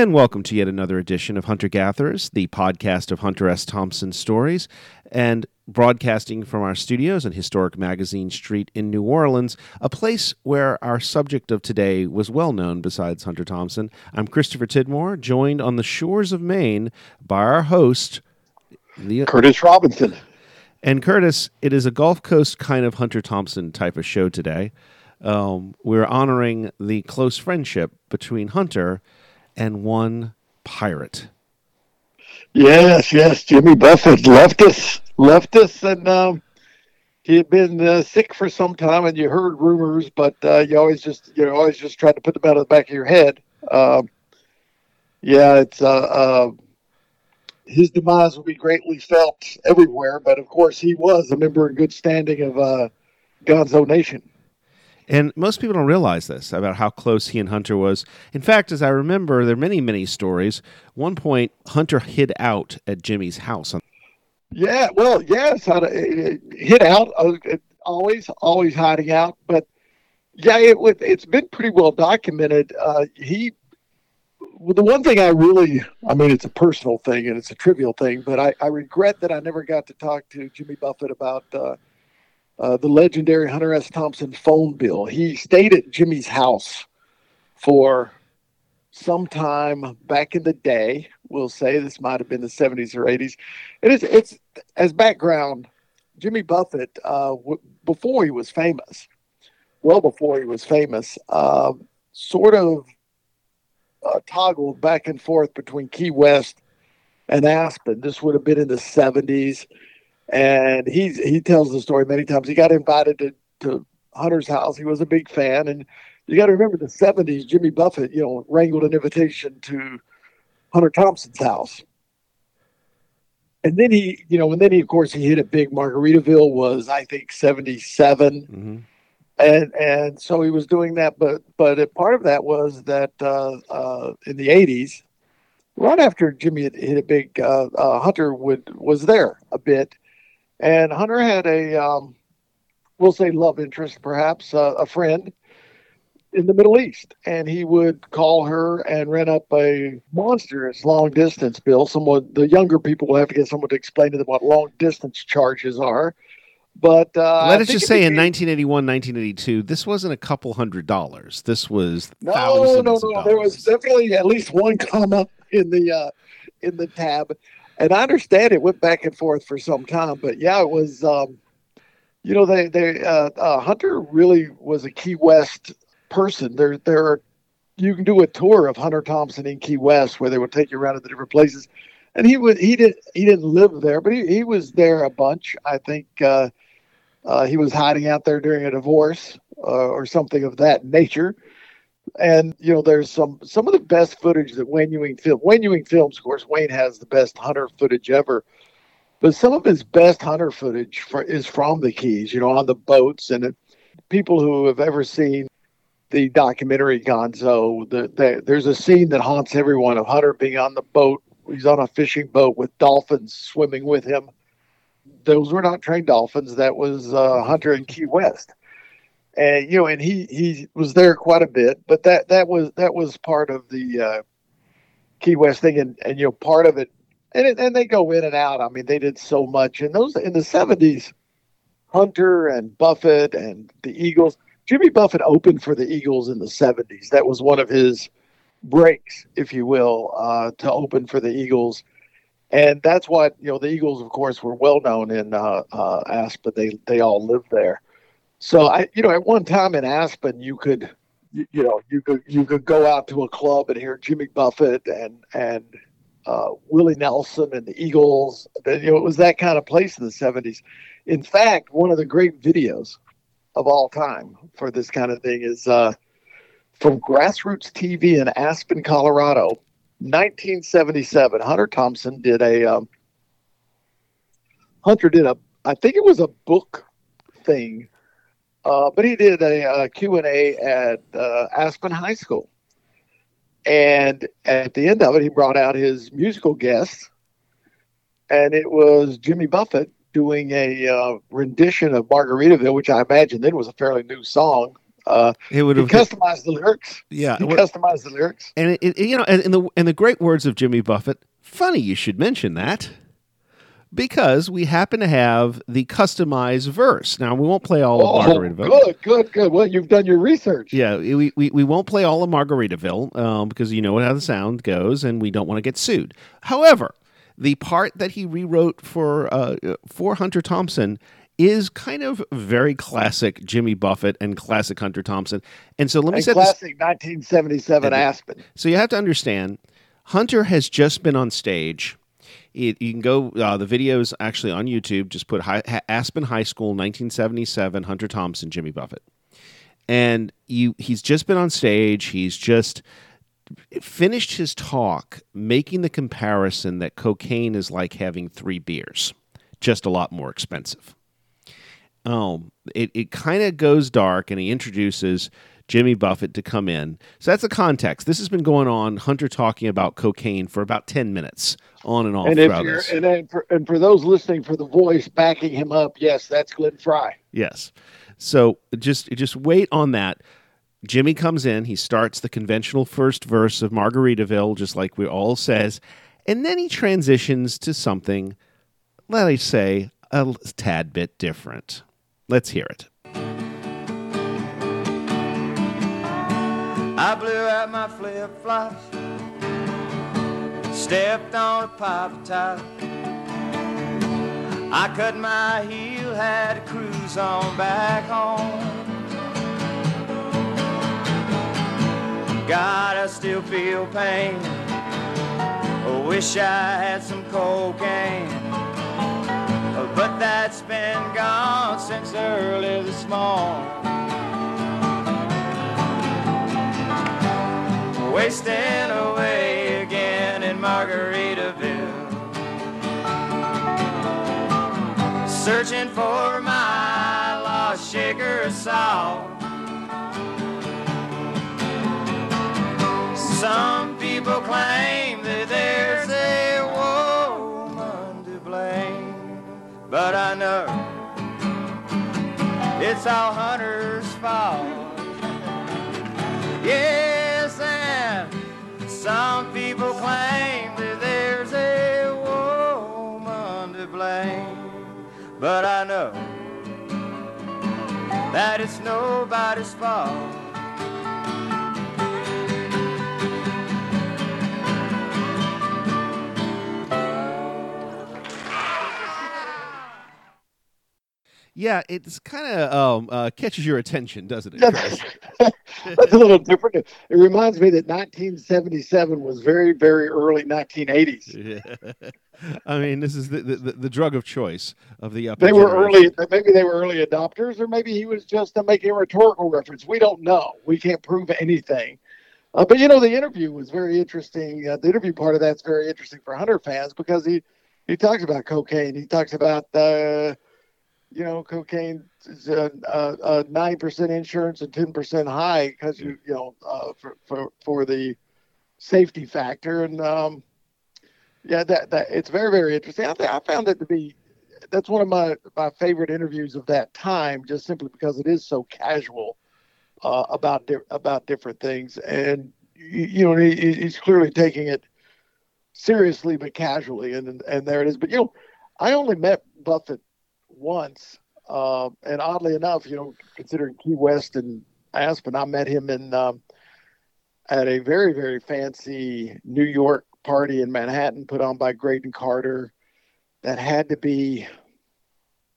And welcome to yet another edition of Hunter Gatherers, the podcast of Hunter S. Thompson stories, and broadcasting from our studios on Historic Magazine Street in New Orleans, a place where our subject of today was well known besides Hunter Thompson. I'm Christopher Tidmore, joined on the shores of Maine by our host, the, Curtis Robinson. And Curtis, it is a Gulf Coast kind of Hunter Thompson type of show today. Um, we're honoring the close friendship between Hunter and one pirate. Yes, yes. Jimmy Buffett left us, left us, and um, he had been uh, sick for some time, and you heard rumors, but uh, you always just you always just tried to put them out of the back of your head. Um, yeah, it's uh, uh, his demise will be greatly felt everywhere, but of course he was a member in good standing of uh, Gonzo Nation. And most people don't realize this about how close he and Hunter was. In fact, as I remember, there are many, many stories. One point, Hunter hid out at Jimmy's house. Yeah, well, yes, uh, hid out, uh, always, always hiding out. But yeah, it, it's been pretty well documented. Uh, he, well, the one thing I really, I mean, it's a personal thing and it's a trivial thing, but I, I regret that I never got to talk to Jimmy Buffett about uh, uh, the legendary Hunter S. Thompson phone bill. He stayed at Jimmy's house for some time back in the day. We'll say this might have been the 70s or 80s. And it's, it's as background, Jimmy Buffett, uh, w- before he was famous, well before he was famous, uh, sort of uh, toggled back and forth between Key West and Aspen. This would have been in the 70s and he's he tells the story many times. He got invited to, to Hunter's house. He was a big fan, and you got to remember the '70s. Jimmy Buffett, you know, wrangled an invitation to Hunter Thompson's house, and then he, you know, and then he, of course, he hit it big. Margaritaville was, I think, '77. Mm-hmm. And and so he was doing that, but but part of that was that uh, uh, in the '80s, right after Jimmy hit, hit a big, uh, uh, Hunter would was there a bit, and Hunter had a, um, we'll say, love interest, perhaps uh, a friend in the Middle East, and he would call her and rent up a monstrous long distance bill. Someone, the younger people will have to get someone to explain to them what long distance charges are. But uh, let us just say, became... in 1981, 1982, this wasn't a couple hundred dollars. This was no, no, no. There was definitely at least one comma in the uh, in the tab and I understand it went back and forth for some time, but yeah, it was. Um, you know, they they uh, uh, Hunter really was a Key West person. There there are you can do a tour of Hunter Thompson in Key West where they would take you around to the different places. And he would he didn't he didn't live there, but he, he was there a bunch. I think uh, uh, he was hiding out there during a divorce uh, or something of that nature and you know there's some some of the best footage that Wayne Ewing film Wayne Ewing films of course Wayne has the best hunter footage ever. But some of his best hunter footage for, is from the Keys you know on the boats and it, people who have ever seen the documentary Gonzo the, the, there's a scene that haunts everyone of Hunter being on the boat. He's on a fishing boat with dolphins swimming with him. Those were not trained dolphins. That was uh, Hunter in Key West and you know, and he he was there quite a bit. But that that was that was part of the uh, Key West thing, and and you know, part of it, and it, and they go in and out. I mean, they did so much in those in the seventies. Hunter and Buffett and the Eagles. Jimmy Buffett opened for the Eagles in the seventies. That was one of his breaks, if you will, uh, to open for the Eagles. And that's what you know. The Eagles, of course, were well known in uh, uh. They they all lived there. So I, you know, at one time in Aspen, you could, you, you know, you could you could go out to a club and hear Jimmy Buffett and and uh, Willie Nelson and the Eagles. You know, it was that kind of place in the '70s. In fact, one of the great videos of all time for this kind of thing is uh, from Grassroots TV in Aspen, Colorado, 1977. Hunter Thompson did a um, Hunter did a I think it was a book thing uh, but he did a, a Q&A at uh, Aspen High School. And at the end of it, he brought out his musical guests. And it was Jimmy Buffett doing a uh, rendition of Margaritaville, which I imagine then was a fairly new song. Uh, It would have customized the lyrics. yeah. He customized the lyrics. and it, it- you know, and in the in the great words of Jimmy Buffett, funny you should mention that because we happen to have the customized verse. Now we won't play all of Oh, Margaritaville. good, good, good. Well, you've done your research. Yeah, we, we, we won't play all of Margaritaville um, because you know how the sound goes, and we don't want to get sued. However, the part that he rewrote for uh, for Hunter Thompson is kind of very classic Jimmy Buffett and classic Hunter Thompson. And so let me And set this classic 1977 Aspen. So you have to understand, Hunter has just been on stage. It, you can go. Uh, the videos actually on YouTube. Just put high, Aspen High School, 1977. Hunter Thompson, Jimmy Buffett, and you. He's just been on stage. He's just finished his talk, making the comparison that cocaine is like having three beers, just a lot more expensive. Um, it, it kind of goes dark, and he introduces Jimmy Buffett to come in. So that's the context. This has been going on. Hunter talking about cocaine for about ten minutes, on and off And if you're this. and, for, and for those listening for the voice backing him up, yes, that's Glenn Frey. Yes. So just just wait on that. Jimmy comes in. He starts the conventional first verse of Margaritaville, just like we all says, and then he transitions to something, let I say, a tad bit different. Let's hear it. I blew out my flip flops, stepped on a pop top. I cut my heel, had to cruise on back home. God, I still feel pain. I wish I had some cocaine. But that's been gone since early this morning. Wasting away again in Margaritaville. Searching for my lost salt. Some people claim that there's a woman to blame, but I know it's all Hunter's that it's nobody's fault. Yeah, it's kind of um, uh, catches your attention, doesn't it? Chris? That's, that's a little different. It reminds me that 1977 was very, very early 1980s. Yeah. I mean, this is the, the, the drug of choice of the upper They were generation. early, maybe they were early adopters, or maybe he was just making a rhetorical reference. We don't know. We can't prove anything. Uh, but you know, the interview was very interesting. Uh, the interview part of that's very interesting for Hunter fans because he he talks about cocaine. He talks about uh, you know cocaine is a nine percent insurance and ten percent high because you you know uh, for for for the safety factor and um, yeah that that it's very very interesting. I, th- I found it to be that's one of my my favorite interviews of that time just simply because it is so casual uh, about di- about different things and you, you know he, he's clearly taking it seriously but casually and and there it is but you know I only met Buffett once uh, and oddly enough you know considering Key West and Aspen I met him in um, at a very very fancy New York party in Manhattan put on by Graydon Carter that had to be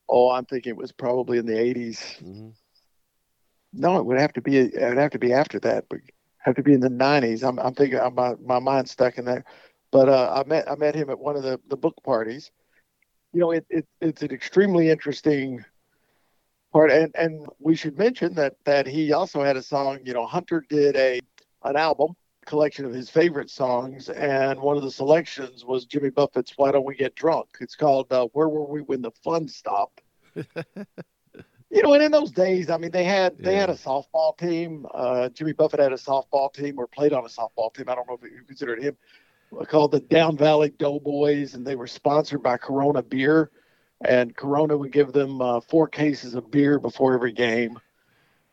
oh I'm thinking it was probably in the 80s Mhm. no, it would have to be. It would have to be after that, but have to be in the nineties. I'm, I'm thinking. I'm, my my mind's stuck in there. But uh, I met I met him at one of the, the book parties. You know, it, it it's an extremely interesting part, and and we should mention that that he also had a song. You know, Hunter did a an album collection of his favorite songs, and one of the selections was Jimmy Buffett's "Why Don't We Get Drunk." It's called uh, "Where Were We When the Fun Stopped." you know, and in those days, I mean, they had they had a softball team. Uh, Jimmy Buffett had a softball team, or played on a softball team. I don't know if you considered him uh, called the Down Valley Doughboys, and they were sponsored by Corona Beer. And Corona would give them uh, four cases of beer before every game.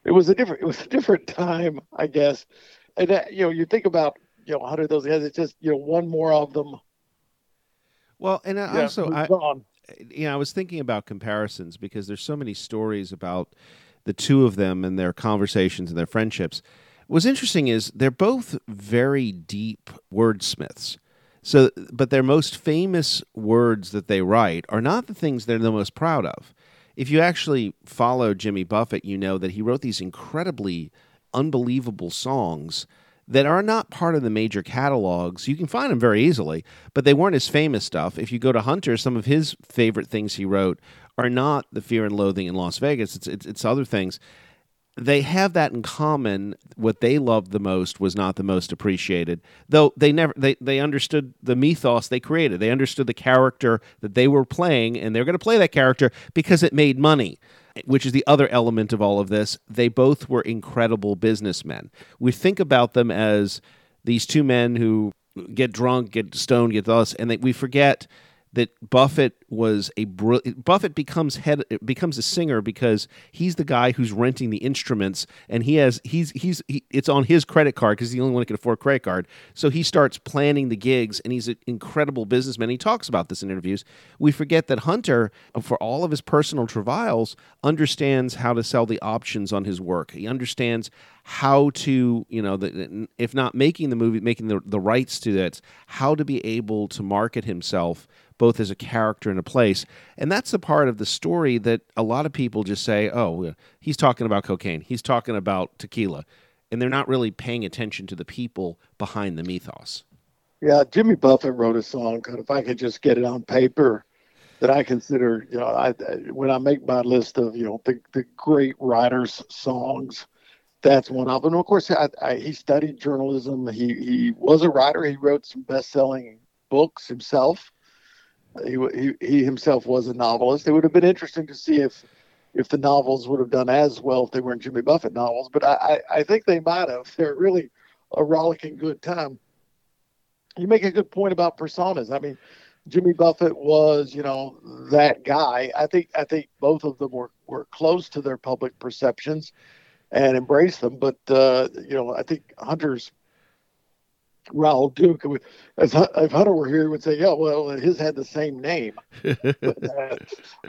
it was a different it was a different time, I guess. And that, you know, you think about you know, hundred of those guys. It's just you know, one more of them. Well, and yeah, also, I, on. you know, I was thinking about comparisons because there's so many stories about the two of them and their conversations and their friendships. What's interesting is they're both very deep wordsmiths. So, but their most famous words that they write are not the things they're the most proud of. If you actually follow Jimmy Buffett, you know that he wrote these incredibly unbelievable songs that are not part of the major catalogs. You can find them very easily, but they weren't his famous stuff. If you go to Hunter, some of his favorite things he wrote are not the Fear and Loathing in Las Vegas. It's it's, it's other things. They have that in common. What they loved the most was not the most appreciated, though they never they, they understood the mythos they created. They understood the character that they were playing, and they're going to play that character because it made money which is the other element of all of this. They both were incredible businessmen. We think about them as these two men who get drunk, get stoned, get us, and they, we forget that Buffett was a br- Buffett becomes head becomes a singer because he's the guy who's renting the instruments and he has he's he's he, it's on his credit card because he's the only one who can afford a credit card. So he starts planning the gigs and he's an incredible businessman. He talks about this in interviews. We forget that Hunter, for all of his personal travails, understands how to sell the options on his work. He understands how to you know the, if not making the movie making the, the rights to that how to be able to market himself both as a character and a place. And that's the part of the story that a lot of people just say, oh, he's talking about cocaine, he's talking about tequila. And they're not really paying attention to the people behind the mythos. Yeah, Jimmy Buffett wrote a song called "If I Could Just Get It on Paper," that I consider, you know, I when I make my list of, you know, the, the great writers' songs, that's one of them. Of course, I, I, he studied journalism. He he was a writer. He wrote some best-selling books himself. He, he, himself was a novelist. It would have been interesting to see if if the novels would have done as well if they weren't Jimmy Buffett novels, but I, I, I think they might have. They're really a rollicking good time. You make a good point about personas. I mean, Jimmy Buffett was, you know, that guy. I think I think both of them were, were close to their public perceptions and embraced them. But uh, you know, I think Hunter's Raoul Duke. If, if Hunter were here, he would say, "Yeah, well, his had the same name." but uh,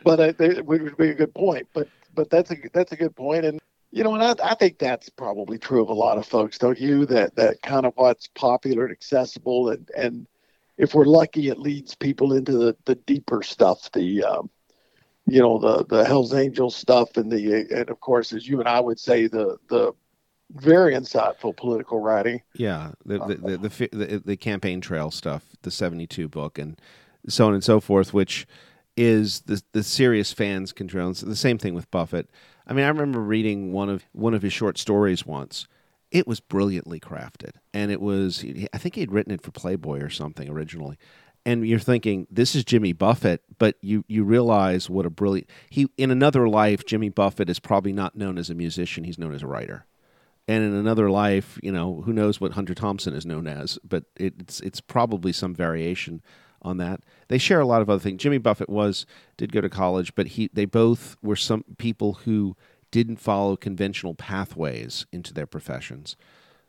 but uh, it would be a good point. But but that's a that's a good point, and you know, and I, I think that's probably true of a lot of folks, don't you? That that kind of what's popular and accessible, and and if we're lucky, it leads people into the the deeper stuff, the um, you know, the the Hell's Angels stuff, and the and of course, as you and I would say, the the very insightful political writing. Yeah, the the the, the, the, campaign trail stuff, the seventy two book, and so on and so forth, which is the the serious fans control. The same thing with Buffett. I mean, I remember reading one of one of his short stories once. It was brilliantly crafted, and it was I think he'd written it for Playboy or something originally. And you're thinking this is Jimmy Buffett, but you you realize what a brilliant he in another life Jimmy Buffett is probably not known as a musician; he's known as a writer and in another life, you know, who knows what Hunter Thompson is known as, but it's it's probably some variation on that. They share a lot of other things. Jimmy Buffett was did go to college, but he they both were some people who didn't follow conventional pathways into their professions.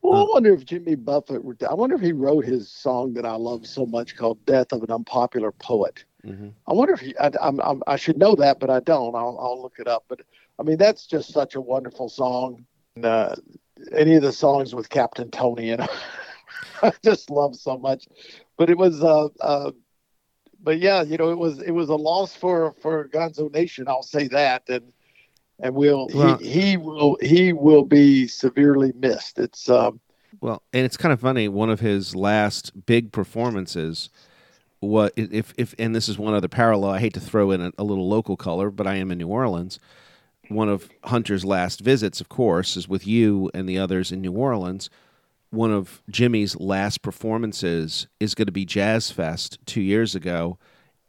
Well, I uh, wonder if Jimmy Buffett. I wonder if he wrote his song that I love so much called "Death of an Unpopular Poet." Mm-hmm. I wonder if he. I, I'm, I'm, i should know that, but I don't. I'll, I'll, look it up. But I mean, that's just such a wonderful song. Uh, any of the songs with Captain Tony and I just love so much. But it was uh, uh but yeah, you know, it was it was a loss for for Gonzo Nation. I'll say that, and and we'll well, he, he will he will be severely missed. It's um, well, and it's kind of funny. One of his last big performances, what if if and this is one other parallel. I hate to throw in a, a little local color, but I am in New Orleans one of Hunter's last visits, of course, is with you and the others in New Orleans. One of Jimmy's last performances is going to be Jazz Fest two years ago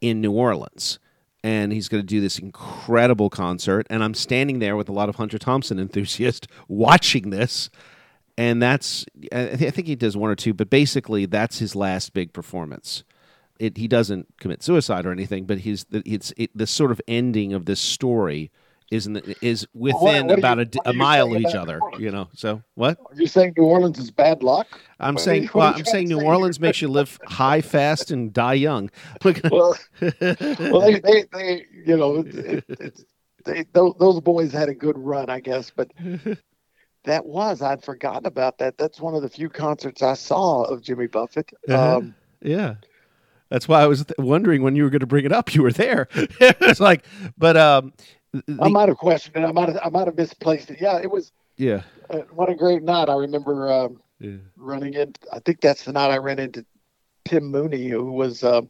in New Orleans. And he's going to do this incredible concert. And I'm standing there with a lot of Hunter Thompson enthusiasts watching this. And that's, I think he does one or two, but basically that's his last big performance. It, he doesn't commit suicide or anything, but he's it's it, the sort of ending of this story is in the, is within what are about you- a what a, mile of each other. You know, so what Are you saying New Orleans is bad luck? I'm What saying, you- well, I'm saying New? Orleans makes you live high, fast, and die young. Well, well, they, they, they you know, it, it, they, those, those boys had a good run, I guess, but that was I'd forgotten about that. That's one of the few concerts I saw of Jimmy Buffett. Uh-huh. Um, yeah. That's why I was th- wondering when you were going to bring it up. You were there. it's like, but um, the- I might have questioned it. I might have, I might have misplaced it. Yeah, it was yeah, uh, what a great night. I remember um, yeah, running in. I think that's the night I ran into Tim Mooney, who was uh,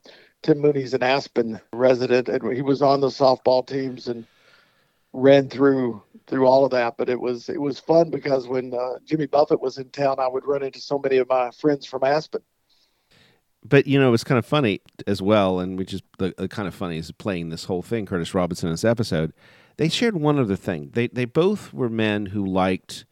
Tim Mooney's an Aspen resident, and he was on the softball teams and ran through through all of that. But it was it was fun because when uh, Jimmy Buffett was in town, I would run into so many of my friends from Aspen. But you know, it was kind of funny as well, and which is the, uh, the kind of funny is playing this whole thing. Curtis Robinson in this episode, they shared one other thing. They they both were men who liked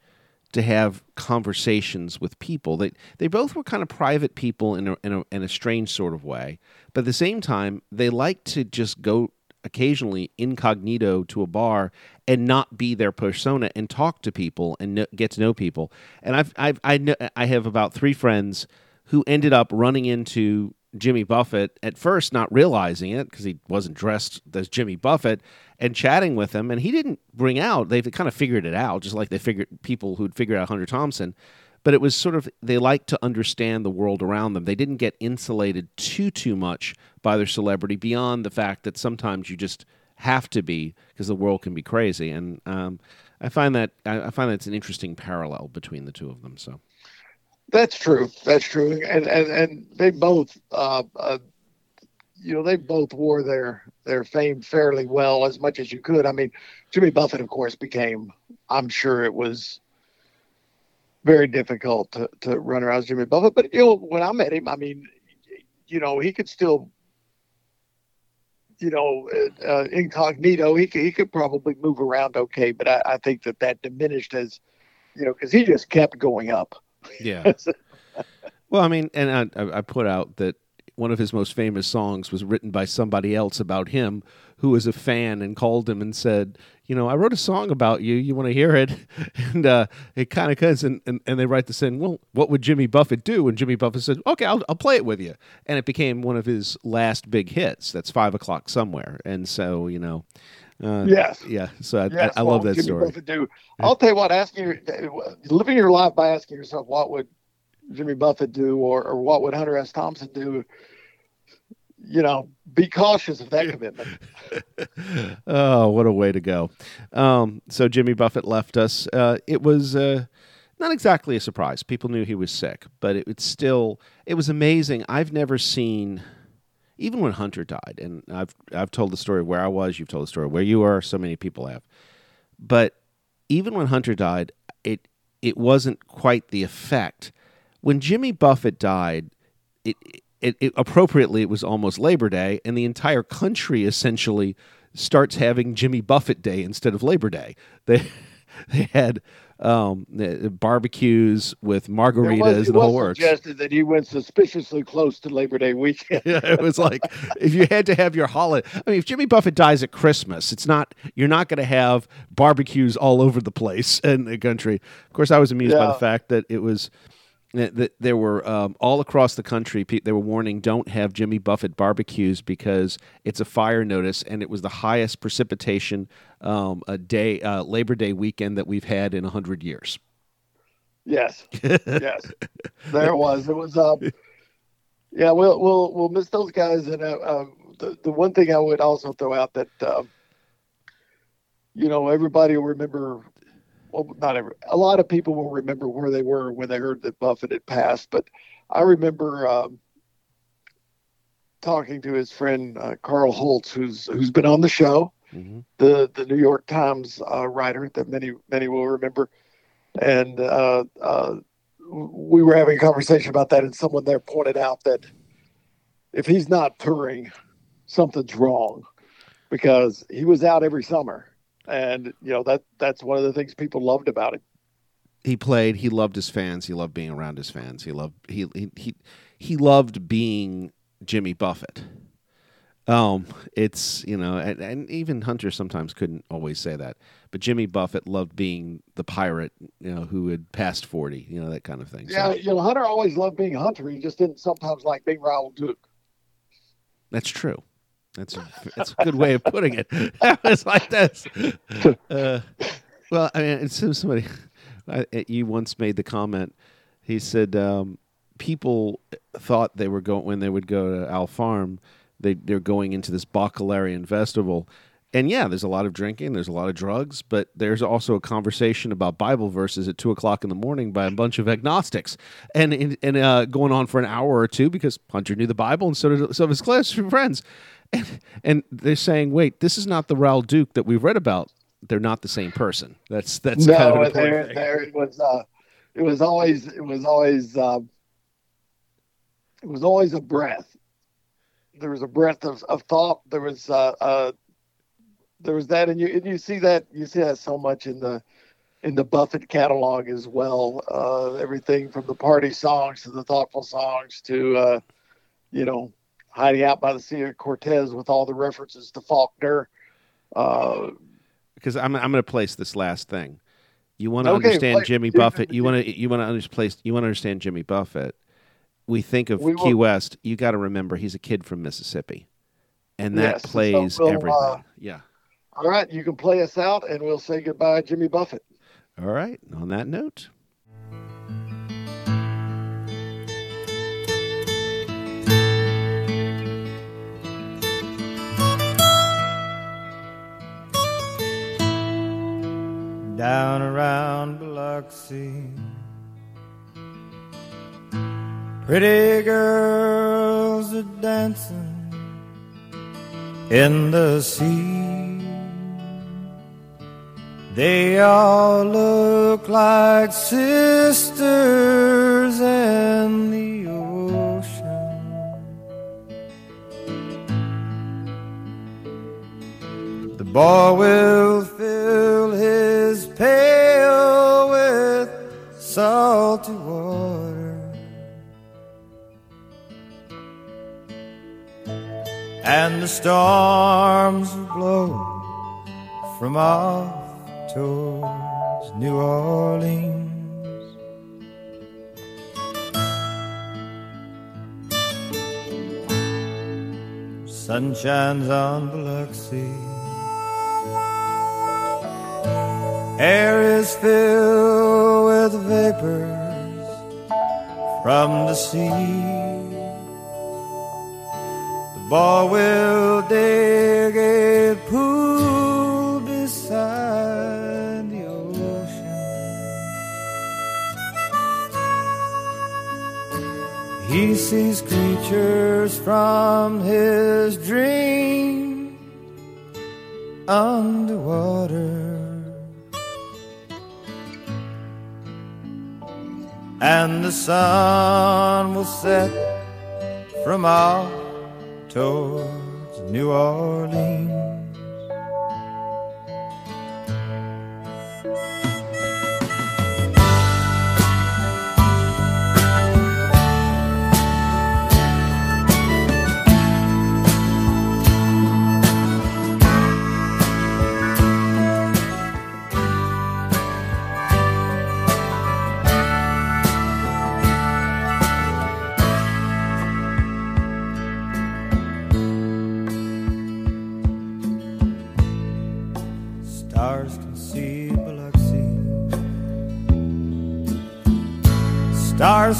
to have conversations with people. They they both were kind of private people in a, in a in a strange sort of way, but at the same time, they liked to just go occasionally incognito to a bar and not be their persona and talk to people and kn- get to know people. And I've I've I know I have about three friends who ended up running into Jimmy Buffett at first, not realizing it because he wasn't dressed as Jimmy Buffett, and chatting with him. And he didn't bring out, they kind of figured it out, just like they figured people who'd figured out Hunter Thompson. But it was sort of, they liked to understand the world around them. They didn't get insulated too, too much by their celebrity beyond the fact that sometimes you just have to be because the world can be crazy. And um, I find that, I, I find that's an interesting parallel between the two of them. So. That's true. That's true. And and, and they both, uh, uh, you know, they both wore their their fame fairly well as much as you could. I mean, Jimmy Buffett, of course, became. I'm sure it was very difficult to, to run around Jimmy Buffett. But you know, when I met him, I mean, you know, he could still. You know, uh, incognito. He could, he could probably move around okay, but I, I think that that diminished as, you know, because he just kept going up. Yeah. Well, I mean, and I, I put out that one of his most famous songs was written by somebody else about him who was a fan and called him and said, you know, I wrote a song about you. You want to hear it? And uh, it kind of comes, and, and, and they write the saying, well, what would Jimmy Buffett do? And Jimmy Buffett said, okay, I'll, I'll play it with you. And it became one of his last big hits. That's five o'clock somewhere. And so, you know, uh, Yes. yeah. So I, Yes, I, I love well, that story. Do. I'll tell you what, asking your, living your life by asking yourself, what would Jimmy Buffett do or, or what would Hunter S. Thompson do? You know, be cautious of that commitment. oh, what a way to go! Um, so Jimmy Buffett left us. Uh, it was uh, not exactly a surprise. People knew he was sick, but it, it's still it was amazing. I've never seen, even when Hunter died, and I've I've told the story where I was. You've told the story where you are. So many people have, but even when Hunter died, it it wasn't quite the effect. When Jimmy Buffett died, it, it, it appropriately it was almost Labor Day, and the entire country essentially starts having Jimmy Buffett Day instead of Labor Day. They they had um, barbecues with margaritas was, and the whole works. suggested that he went suspiciously close to Labor Day weekend. Yeah, it was like if you had to have your holiday. I mean, if Jimmy Buffett dies at Christmas, it's not you're not going to have barbecues all over the place in the country. Of course, I was amused by the fact that it was there were um, all across the country. They were warning don't have Jimmy Buffett barbecues because it's a fire notice, and it was the highest precipitation um, a day uh, Labor Day weekend that we've had in hundred years. Yes, yes, there it was. It was. Um, yeah, we'll we'll we'll miss those guys. And uh, uh, the the one thing I would also throw out that um, you know everybody will remember. Well, not every. A lot of people will remember where they were when they heard that Buffett had passed. But I remember um, talking to his friend uh, Carl Holtz, who's who's been on the show hmm the the New York Times uh, writer that many many will remember, and uh, uh, we were having a conversation about that, and someone there pointed out that if he's not touring, something's wrong, because he was out every summer, and you know that that's one of the things people loved about him. he played he loved his fans he loved being around his fans he loved he he he, he loved being jimmy buffett Um, it's you know, and, and even Hunter sometimes couldn't always say that, but Jimmy Buffett loved being the pirate, you know, who had passed forty, you know, that kind of thing. So Yeah, you know, Hunter always loved being Hunter. He just didn't sometimes like being Raoul Duke. that's true. That's a, that's a good way of putting it. it's like this. Uh, well, I mean, somebody. I, you once made the comment. He said um, people thought they were going when they would go to Owl Farm. They they're going into this Bacchanalian festival, and yeah, there's a lot of drinking, there's a lot of drugs, but there's also a conversation about Bible verses at two o'clock in the morning by a bunch of agnostics, and and uh, going on for an hour or two because Hunter knew the Bible and so did some of his close friends, and and they're saying, wait, this is not the Raoul Duke that we've read about. They're not the same person. That's that's no, kind of there, thing. there it was. Uh, it was always, it was always, um, it was always a breath. There was a breath of, of thought. There was, uh, uh, there was that, and you and you see that you see that so much in the in the Buffett catalog as well. Uh, everything from the party songs to the thoughtful songs to, uh, you know, hiding out by the Sea of Cortez with all the references to Faulkner. Uh, because I'm I'm going to place this last thing. You want to Okay, understand play- Jimmy Buffett. You want to you want to place you want to understand Jimmy Buffett. We think of We Key West. You got to remember he's a kid from Mississippi, and that Yes, so plays we'll, everything. uh, yeah. all right, you can play us out, and we'll say goodbye, Jimmy Buffett. All right. On that note. Down around Biloxi. Pretty girls are dancing in the sea. They all look like sisters in the ocean. The boy will salty water. And the storms blow from off towards New Orleans. Sun shines on Biloxi. Air is filled with vapors from the sea. The boy will dig a pool beside the ocean. He sees creatures from his dream underwater. And the sun will set from out towards New Orleans.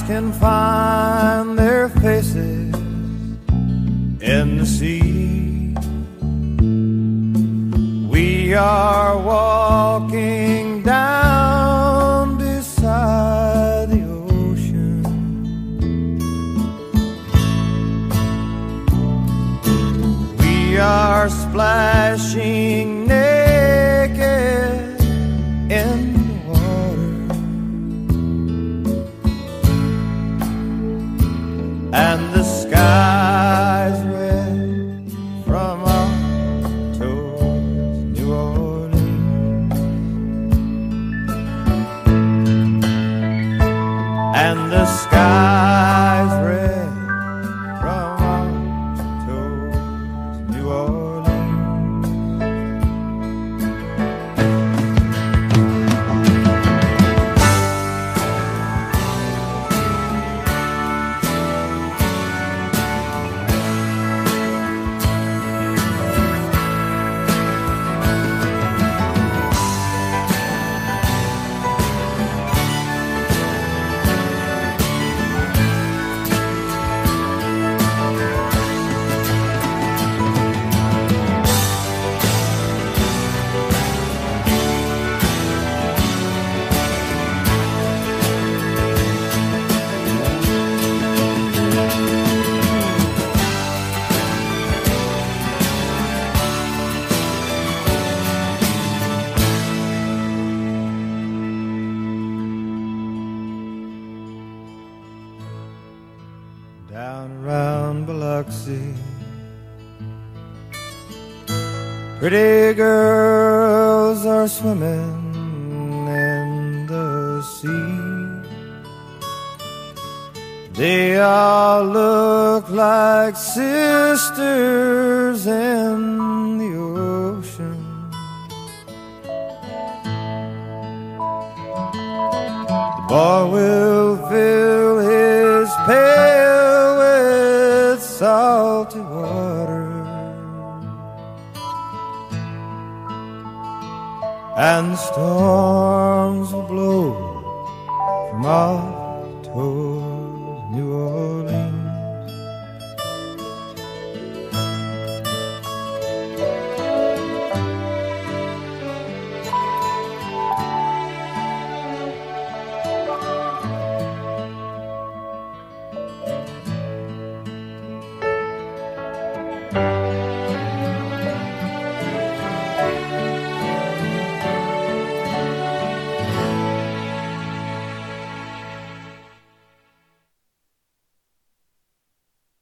Can find Boy will fill his pail with salty water. And storms will blow from October.